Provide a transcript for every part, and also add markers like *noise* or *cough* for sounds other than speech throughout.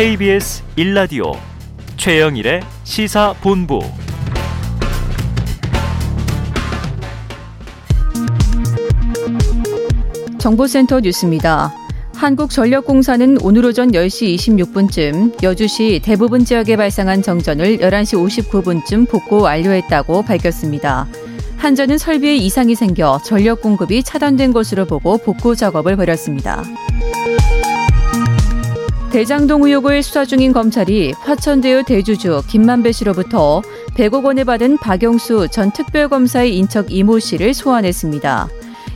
KBS 1라디오 최영일의 시사본부 정보센터 뉴스입니다. 한국전력공사는 오늘 오전 10시 26분쯤 여주시 대부분 지역에 발생한 정전을 11시 59분쯤 복구 완료했다고 밝혔습니다. 한전은 설비에 이상이 생겨 전력 공급이 차단된 것으로 보고 복구 작업을 벌였습니다. 대장동 의혹을 수사 중인 검찰이 화천대유 대주주 김만배 씨로부터 100억 원을 받은 박영수 전 특별검사의 인척 이모 씨를 소환했습니다.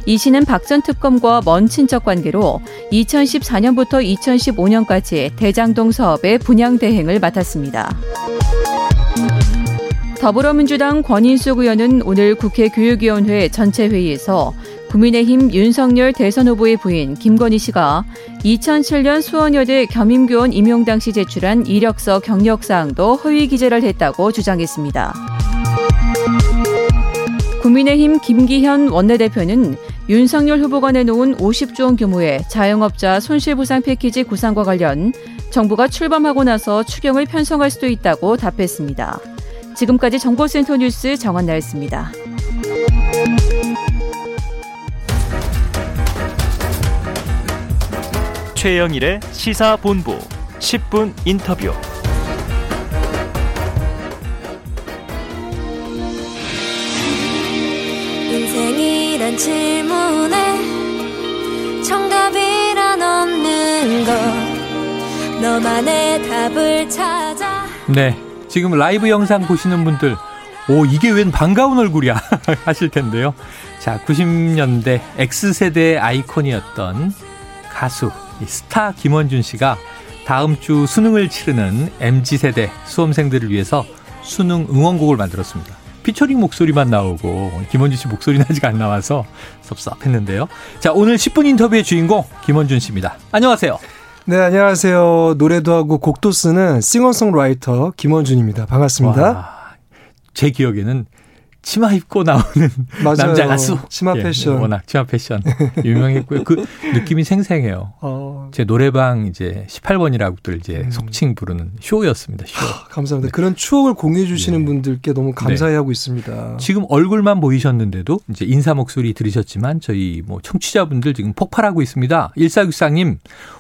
이 씨는 박 전 특검과 먼 친척 관계로 2014년부터 2015년까지 대장동 사업의 분양 대행을 맡았습니다. 더불어민주당 권인숙 의원은 오늘 국회 교육위원회 전체 회의에서 국민의힘 윤석열 대선 후보의 부인 김건희 씨가 2007년 수원여대 겸임교원 임용 당시 제출한 이력서 경력사항도 허위 기재를 했다고 주장했습니다. 국민의힘 김기현 원내대표는 윤석열 후보가 내놓은 50조 원 규모의 자영업자 손실보상 패키지 구상과 관련 정부가 출범하고 나서 추경을 편성할 수도 있다고 답했습니다. 지금까지 정보센터 뉴스 정한나였습니다. 최영일의 시사본부 10분 인터뷰. 인생이란 질문에 정답이란 없는 것 너만의 답을 찾아 네. 지금 라이브 영상 보시는 분들, 오, 이게 웬 반가운 얼굴이야 *laughs* 하실 텐데요. 자, 90년대 X세대의 아이콘이었던 가수, 스타 김원준 씨가 다음 주 수능을 치르는 MZ세대 수험생들을 위해서 수능 응원곡을 만들었습니다. 피처링 목소리만 나오고 김원준 씨 목소리는 *laughs* 아직 안 나와서 섭섭했는데요. 자, 오늘 10분 인터뷰의 주인공 김원준 씨입니다. 안녕하세요. 네, 안녕하세요. 노래도 하고 곡도 쓰는 싱어송라이터 김원준입니다. 반갑습니다. 와, 제 기억에는 치마 입고 나오는 *laughs* 맞아요. 남자 가수. 치마 예, 패션. 워낙 치마 패션 *laughs* 유명했고요. 그 느낌이 생생해요. 어, 제 노래방 이제 18번이라고들 이제 음. 속칭 부르는 쇼였습니다. 쇼. 감사합니다. 그런 추억을 공유해 주시는 예. 분들께 너무 감사해하고 있습니다. 지금 얼굴만 보이셨는데도 이제 인사 목소리 들으셨지만 저희 뭐 청취자분들 지금 폭발하고 있습니다. 1464님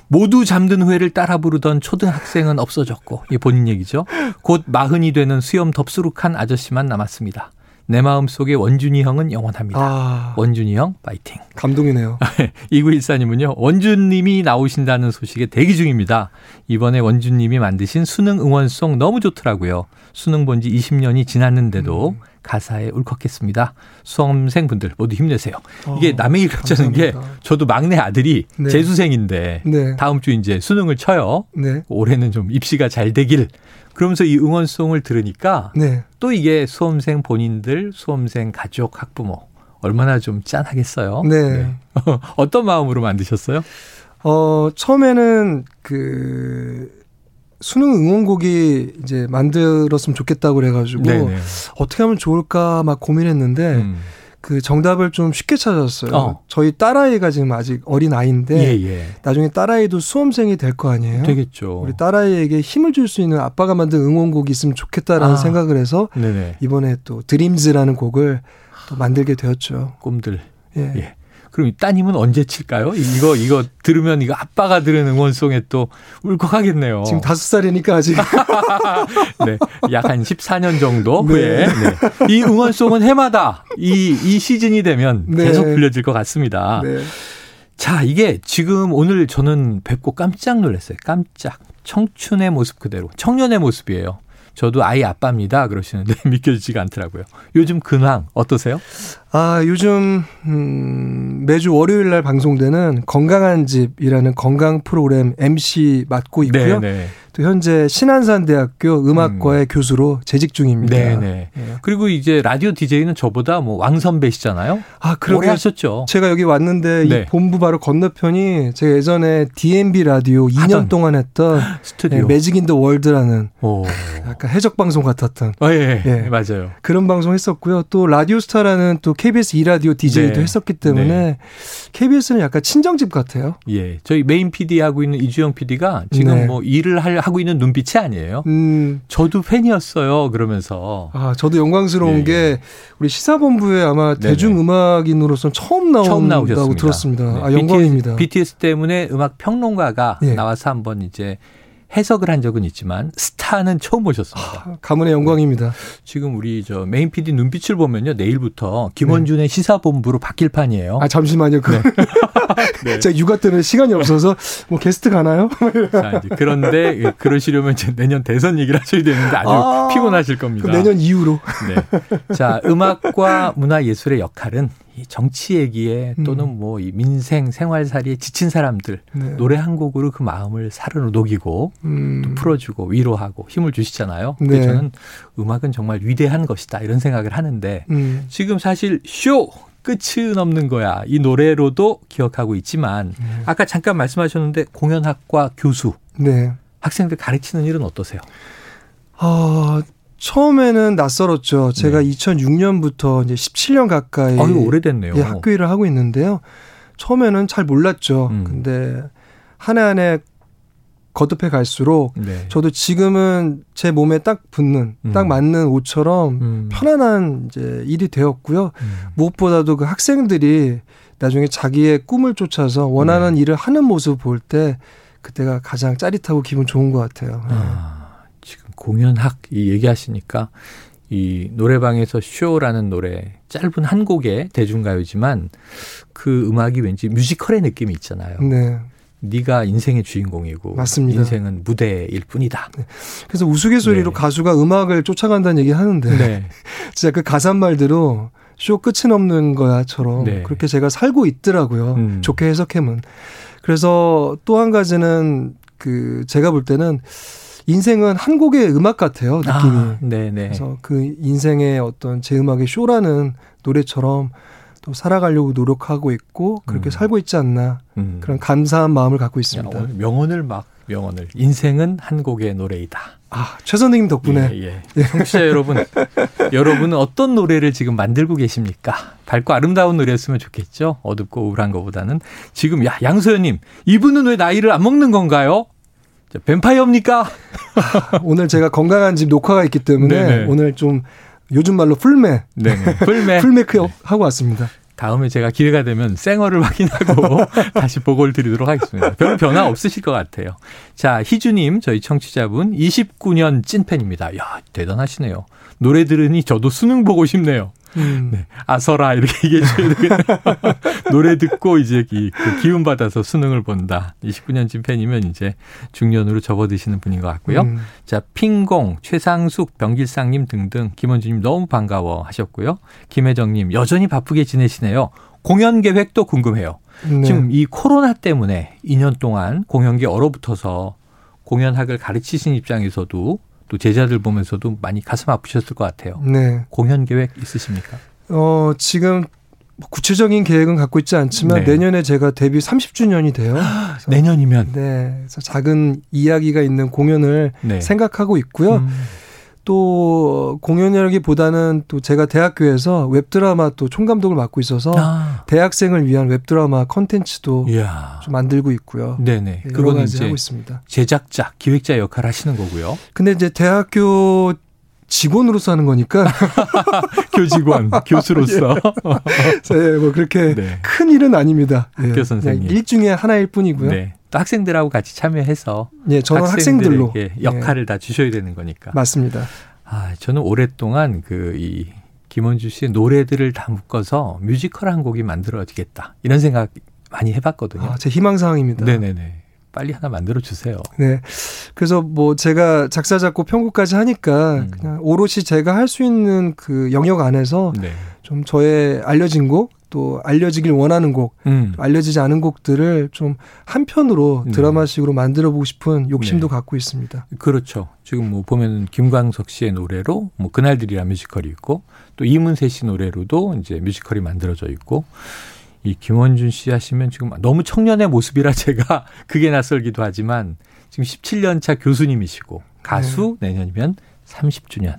모두 잠든 후회를 따라 부르던 초등학생은 없어졌고 이게 본인 얘기죠. 곧 마흔이 되는 수염 덥수룩한 아저씨만 남았습니다. 내 마음 속에 원준이 형은 영원합니다. 아, 원준이 형 파이팅. 감동이네요. *laughs* 2914님은요, 원준님이 나오신다는 소식에 대기 중입니다. 이번에 원준님이 만드신 수능 응원송 너무 좋더라고요. 수능 본 지 20년이 지났는데도 음. 가사에 울컥했습니다. 수험생분들 모두 힘내세요. 이게 어, 남의 일 같자는 게. 저도 막내 아들이 네. 재수생인데 네. 다음 주 이제 수능을 쳐요. 네. 올해는 좀 입시가 잘 되길. 그러면서 이 응원송을 들으니까 네. 또 이게 수험생 본인들, 수험생 가족, 학부모 얼마나 좀 짠하겠어요. 네. *laughs* 어떤 마음으로 만드셨어요? 어, 처음에는 그 수능 응원곡이 이제 만들었으면 좋겠다고 그래가지고 네네. 어떻게 하면 좋을까 막 고민했는데 음. 그 정답을 좀 쉽게 찾았어요. 어. 저희 딸아이가 지금 아직 어린 아이인데 예, 예. 나중에 딸아이도 수험생이 될 거 아니에요. 되겠죠. 우리 딸아이에게 힘을 줄 수 있는 아빠가 만든 응원곡이 있으면 좋겠다라는 아. 생각을 해서 네네. 이번에 또 드림즈라는 곡을 또 만들게 되었죠. 꿈들. 예. 예. 그럼 이 따님은 언제 칠까요? 이거, 이거 들으면 이거 아빠가 들은 응원송에 또 울컥하겠네요. 지금 다섯 살이니까 아직 *laughs* 네. 약 한 14년 정도 네. 후에. 네. 이 응원송은 해마다 이, 이 시즌이 되면 네. 계속 불려질 것 같습니다. 네. 자, 이게 지금 오늘 저는 뵙고 깜짝 놀랐어요. 깜짝. 청춘의 모습 그대로. 청년의 모습이에요. 저도 아이 아빠입니다. 그러시는데 *laughs* 믿겨지지가 않더라고요. 요즘 근황 어떠세요? 아, 요즘, 음, 매주 월요일 날 방송되는 건강한 집이라는 건강 프로그램 MC 맡고 있고요. 네. 또 현재 신안산대학교 음악과의 교수로 재직 중입니다. 네네. 예. 그리고 이제 라디오 DJ는 저보다 뭐 왕선배시잖아요. 아, 그러게 하셨죠. 제가 여기 왔는데 네. 이 본부 바로 건너편이 제가 예전에 DMB 라디오 2년 하던 동안 했던 *laughs* 스튜디오. 네, Magic in the World라는 오. 약간 해적 방송 같았던 어, 예, 예. 예. 맞아요. 그런 방송 했었고요. 또 라디오스타라는 또 KBS 2 라디오 DJ도 네. 했었기 때문에 네. KBS는 약간 친정집 같아요. 예. 저희 메인 PD 하고 있는 이주영 PD가 지금 네. 뭐 일을 할 하고 있는 눈빛이 아니에요. 음, 저도 팬이었어요. 그러면서 아, 저도 영광스러운 예, 예. 게 우리 시사본부에 아마 네네. 대중음악인으로서 처음 처음 나온다고 나오셨습니다. 들었습니다. 네, 아, 영광입니다. BTS, BTS 때문에 음악 평론가가 예. 나와서 한번 이제 해석을 한 적은 있지만 스타는 처음 보셨습니다. 아, 가문의 영광입니다. 지금 우리 저 메인 PD 눈빛을 보면요 내일부터 김원준의 시사본부로 바뀔 판이에요. 아, 잠시만요. 그, 네. *laughs* 제가 육아 때문에 시간이 없어서 뭐 게스트 가나요? 자, 그런데 그러시려면 이제 내년 대선 얘기를 하셔야 되는데 아주 아, 피곤하실 겁니다. 내년 이후로. 네. 자, 음악과 문화 예술의 역할은 이 정치 얘기에 또는 뭐이 민생 생활살이에 지친 사람들 음. 네. 노래 한 곡으로 그 마음을 사르르 녹이고 음, 또 풀어주고 위로하고 힘을 주시잖아요. 네. 근데 저는 음악은 정말 위대한 것이다 이런 생각을 하는데 음, 지금 사실 쇼 끝은 없는 거야 이 노래로도 기억하고 있지만 음. 아까 잠깐 말씀하셨는데 공연학과 교수 네. 학생들 가르치는 일은 어떠세요? 아, 처음에는 낯설었죠. 제가 네. 2006년부터 이제 17년 가까이 아, 이거 오래됐네요. 예, 학교 일을 하고 있는데요. 처음에는 잘 몰랐죠. 음. 근데 한 해 한 해 거듭해 갈수록 네. 저도 지금은 제 몸에 딱 붙는, 음. 딱 맞는 옷처럼 음. 편안한 이제 일이 되었고요. 음. 무엇보다도 그 학생들이 나중에 자기의 꿈을 쫓아서 원하는 네. 일을 하는 모습 볼 때 그때가 가장 짜릿하고 기분 좋은 것 같아요. 네. 아, 공연학 이 얘기하시니까 이 노래방에서 쇼라는 노래 짧은 한 곡의 대중가요지만 그 음악이 왠지 뮤지컬의 느낌이 있잖아요. 네. 네가 인생의 주인공이고 맞습니다. 인생은 무대일 뿐이다. 그래서 우스갯소리로 네. 가수가 음악을 쫓아간다는 얘기 하는데 네. *laughs* 진짜 그 가사 말대로 쇼 끝은 없는 거야처럼 네. 그렇게 제가 살고 있더라고요. 음. 좋게 해석하면. 그래서 또 한 가지는 그 제가 볼 때는 인생은 한 곡의 음악 같아요. 느낌이. 아, 네네. 그래서 그 인생의 어떤 제 음악의 쇼라는 노래처럼 또 살아가려고 노력하고 있고 그렇게 음. 살고 있지 않나 음. 그런 감사한 마음을 갖고 야, 있습니다. 오늘 명언을 막 명언을 인생은 한 곡의 노래이다. 아, 최 선생님 덕분에 예, 예. 청취자 *laughs* 여러분, 여러분은 어떤 노래를 지금 만들고 계십니까? 밝고 아름다운 노래였으면 좋겠죠. 어둡고 우울한 것보다는 지금 야 양소연님 이분은 왜 나이를 안 먹는 건가요? 자, 뱀파이어입니까? 오늘 제가 건강한 집 녹화가 있기 때문에 네네. 오늘 좀 요즘 말로 풀메 네네. 풀메. *laughs* 풀메이크 하고 왔습니다. 다음에 제가 기회가 되면 생얼을 확인하고 *laughs* 다시 보고를 드리도록 하겠습니다. 별 변화 없으실 것 같아요. 자, 희주님, 저희 청취자분 29년 찐팬입니다. 야, 대단하시네요. 노래 들으니 저도 수능 보고 싶네요. 음. 네. 아서라 이렇게 *laughs* 얘기해 줘야 되겠네요. *laughs* 노래 듣고 이제 이, 그 기운 받아서 수능을 본다. 29년쯤 팬이면 이제 중년으로 접어드시는 분인 것 같고요. 음. 자, 핑공, 최상숙, 병길상님 등등 김원주님 너무 반가워 하셨고요. 김혜정님 여전히 바쁘게 지내시네요. 공연 계획도 궁금해요. 네. 지금 이 코로나 때문에 2년 동안 공연계 얼어붙어서 공연학을 가르치신 입장에서도 또 제자들 보면서도 많이 가슴 아프셨을 것 같아요. 네. 공연 계획 있으십니까? 어, 지금 뭐 구체적인 계획은 갖고 있지 않지만 네. 내년에 제가 데뷔 30주년이 돼요. *gasps* 내년이면 네. 그래서 작은 이야기가 있는 공연을 네. 생각하고 있고요. 음, 또 공연이라기보다는 또 제가 대학교에서 웹드라마 또 총감독을 맡고 있어서 아, 대학생을 위한 웹드라마 컨텐츠도 이야. 좀 만들고 있고요. 네네. 네, 여러 그건 가지 이제 하고 있습니다. 제작자, 기획자 역할 하시는 거고요. 근데 이제 대학교 직원으로서 하는 거니까 *laughs* *laughs* 교직원, 교수로서. 네, *laughs* 뭐 그렇게 네. 큰 일은 아닙니다. 예, 학교 선생님. 그냥 일 중에 하나일 뿐이고요. 네. 또 학생들하고 같이 참여해서 예, 저는 학생들로 학생들에게 예, 역할을 다 주셔야 되는 거니까. 맞습니다. 아, 저는 오랫동안 그 이 김원주 씨의 노래들을 다 묶어서 뮤지컬 한 곡이 만들어지겠다. 이런 생각 많이 해 봤거든요. 아, 제 희망 사항입니다. 네 네 네. 빨리 하나 만들어 주세요. 네. 그래서 뭐 제가 작사 작곡 편곡까지 하니까 음. 그냥 오롯이 제가 할 수 있는 그 영역 안에서 네. 좀 저의 알려진 곡 또 알려지길 원하는 곡 음. 알려지지 않은 곡들을 좀 한편으로 네. 드라마식으로 만들어 보고 싶은 욕심도 네. 갖고 있습니다. 그렇죠. 지금 뭐 보면은 김광석 씨의 노래로 뭐 그날들이라 뮤지컬이 있고 또 이문세 씨 노래로도 이제 뮤지컬이 만들어져 있고 이 김원준 씨 하시면 지금 너무 청년의 모습이라 *laughs* 제가 그게 낯설기도 하지만 지금 17년 차 교수님이시고 가수 내년이면 30주년.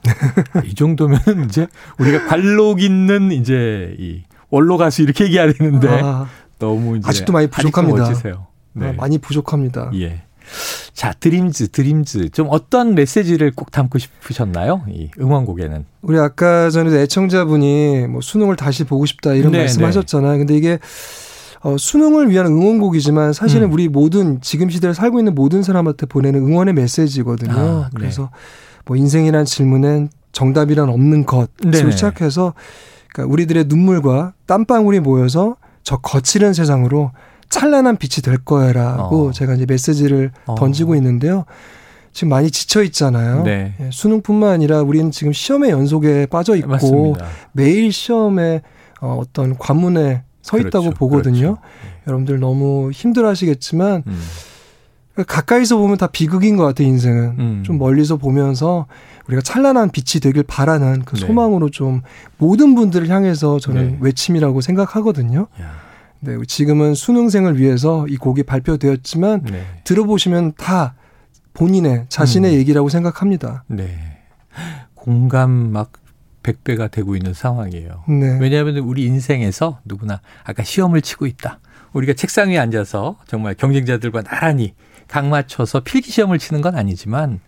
이 정도면 이제 우리가 관록 있는 이제 이 원로 가수 이렇게 얘기해야 되는데 아, 너무 이제 아직도 많이 부족합니다. 멋지세요. 네. 아, 많이 부족합니다. 예. 자, 드림즈, 드림즈. 좀 어떤 메시지를 꼭 담고 싶으셨나요? 이 응원곡에는. 우리 아까 전에도 애청자분이 뭐 수능을 다시 보고 싶다 이런 네, 말씀하셨잖아요. 근데 이게 어, 수능을 위한 응원곡이지만 사실은 음. 우리 모든 지금 시대를 살고 있는 모든 사람한테 보내는 응원의 메시지거든요. 아, 네. 그래서 뭐 인생이란 질문엔 정답이란 없는 것으로 네네. 시작해서 그러니까 우리들의 눈물과 땀방울이 모여서 저 거칠은 세상으로 찬란한 빛이 될 거야라고 어. 제가 이제 메시지를 어. 던지고 있는데요. 지금 많이 지쳐 있잖아요. 네. 예, 수능뿐만 아니라 우리는 지금 시험의 연속에 빠져 있고 맞습니다. 매일 시험에 어, 어떤 관문에 서 있다고 그렇죠, 보거든요. 그렇죠. 여러분들 너무 힘들어 하시겠지만 음. 가까이서 보면 다 비극인 것 같아요. 인생은 음. 좀 멀리서 보면서 우리가 찬란한 빛이 되길 바라는 그 네. 소망으로 좀 모든 분들을 향해서 저는 네. 외침이라고 생각하거든요. 야, 네, 지금은 수능생을 위해서 이 곡이 발표되었지만 네. 들어보시면 다 본인의 자신의 음. 얘기라고 생각합니다. 네. 공감 막 100배가 되고 있는 상황이에요. 네. 왜냐하면 우리 인생에서 누구나 아까 시험을 치고 있다. 우리가 책상 위에 앉아서 정말 경쟁자들과 나란히 각 맞춰서 필기 시험을 치는 건 아니지만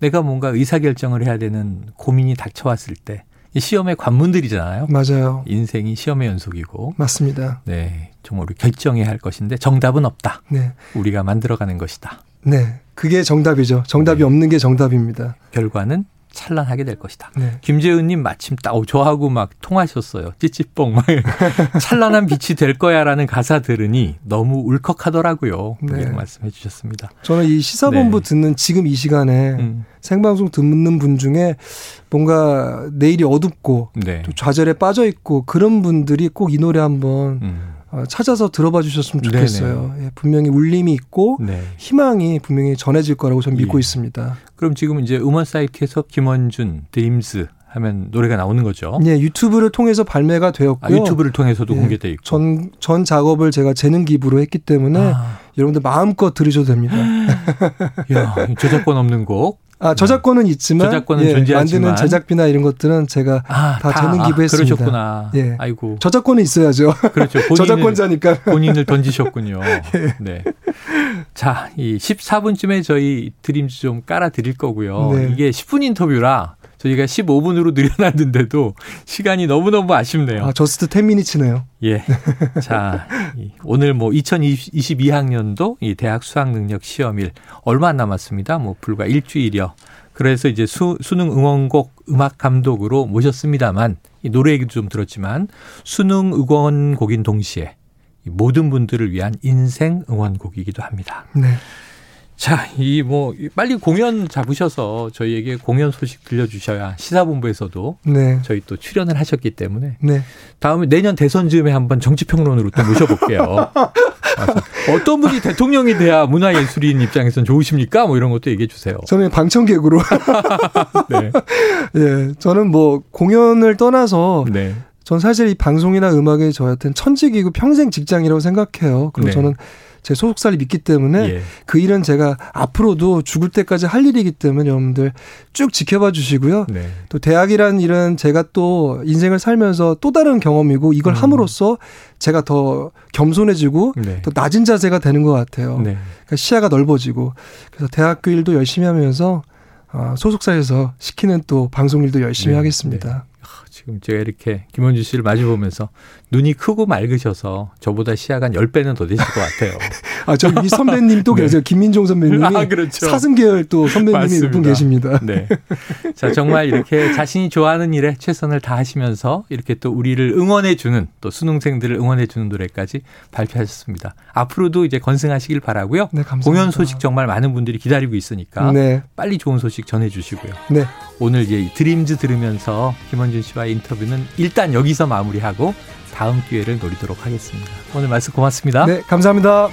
내가 뭔가 의사 결정을 해야 되는 고민이 닥쳐왔을 때이 시험의 관문들이잖아요. 맞아요. 인생이 시험의 연속이고 맞습니다. 네 정말 우리 결정해야 할 것인데 정답은 없다. 네. 우리가 만들어가는 것이다. 네. 그게 정답이죠. 정답이 네. 없는 게 정답입니다. 결과는 찬란하게 될 것이다. 네. 김재은님 마침 딱 어, 저하고 막 통하셨어요. 찌찌뽕 막 *laughs* 찬란한 빛이 될 거야라는 가사 들으니 너무 울컥하더라고요. 네. 이런 말씀해 주셨습니다. 저는 이 시사본부 네. 듣는 지금 이 시간에 음, 생방송 듣는 분 중에 뭔가 내일이 어둡고 네. 또 좌절에 빠져 있고 그런 분들이 꼭 이 노래 한번 음, 어, 찾아서 들어봐 주셨으면 네네. 좋겠어요. 예, 분명히 울림이 있고 네. 희망이 분명히 전해질 거라고 저는 믿고 예. 있습니다. 그럼 지금 이제 음원 사이트에서 김원준 드림즈 하면 노래가 나오는 거죠. 예, 유튜브를 통해서 발매가 아, 되었고요. 유튜브를 통해서도 예, 공개돼 있고. 전, 전 작업을 제가 재능 기부로 했기 때문에 아, 여러분들 마음껏 들으셔도 됩니다. *gasps* *laughs* 야, 저작권 없는 곡. 아, 저작권은 있지만 저작권은 예, 존재하지만. 만드는 제작비나 이런 것들은 제가 아, 다 재능 기부했습니다. 그러셨구나. 예. 아이고. 저작권은 있어야죠. 그렇죠. *laughs* 본인을, 저작권자니까. 본인을 던지셨군요. *laughs* 네. 자, 이 14분쯤에 저희 드림즈 좀 깔아 드릴 거고요. 네. 이게 10분 인터뷰라 저희가 15분으로 늘려놨는데도 시간이 너무너무 아쉽네요. 아, Just 10 Minutes네요. 예. 자, 이 오늘 뭐 2022학년도 이 대학 수학 능력 시험일 얼마 안 남았습니다. 뭐 불과 일주일여. 그래서 이제 수, 수능 응원곡 음악 감독으로 모셨습니다만 이 노래 얘기도 좀 들었지만 수능 응원곡인 동시에 이 모든 분들을 위한 인생 응원곡이기도 합니다. 네. 자, 이 뭐 빨리 공연 잡으셔서 저희에게 공연 소식 들려주셔야 시사본부에서도 네. 저희 또 출연을 하셨기 때문에 네. 다음에 내년 대선 즈음에 한번 정치평론으로 또 모셔볼게요. *laughs* 어떤 분이 대통령이 돼야 문화예술인 입장에서는 좋으십니까? 뭐 이런 것도 얘기해 주세요. 저는 방청객으로. *laughs* 네. *laughs* 예. 저는 뭐 공연을 떠나서 네. 전 사실 이 방송이나 음악이 저한테는 천직이고 평생 직장이라고 생각해요. 그리고 네. 저는 제 소속사를 믿기 때문에 예. 그 일은 제가 앞으로도 죽을 때까지 할 일이기 때문에 여러분들 쭉 지켜봐 주시고요. 네. 또 대학이란 일은 제가 또 인생을 살면서 또 다른 경험이고 이걸 음. 함으로써 제가 더 겸손해지고 네. 또 낮은 자세가 되는 것 같아요. 네. 그러니까 시야가 넓어지고 그래서 대학교 일도 열심히 하면서 어, 소속사에서 시키는 또 방송 일도 열심히 네, 하겠습니다. 지금 제가 이렇게 김원주 씨를 마주 보면서 눈이 크고 맑으셔서 저보다 시야가 한 10배는 더 되실 것 같아요. *laughs* 아, 저 이 선배님 또 *laughs* 네. 계세요. 김민종 선배님이 아, 그렇죠. 사슴 계열 또 선배님이 맞습니다. 분 계십니다. *laughs* 네. 자, 정말 이렇게 자신이 좋아하는 일에 최선을 다하시면서 이렇게 또 우리를 응원해주는 또 수능생들을 응원해주는 노래까지 발표하셨습니다. 앞으로도 이제 건승하시길 바라고요. 네, 감사합니다. 공연 소식 정말 많은 분들이 기다리고 있으니까 네. 빨리 좋은 소식 전해주시고요. 네. 오늘 이제 이 드림즈 들으면서 김원준 씨와의 인터뷰는 일단 여기서 마무리하고 다음 기회를 노리도록 하겠습니다. 오늘 말씀 고맙습니다. 네, 감사합니다.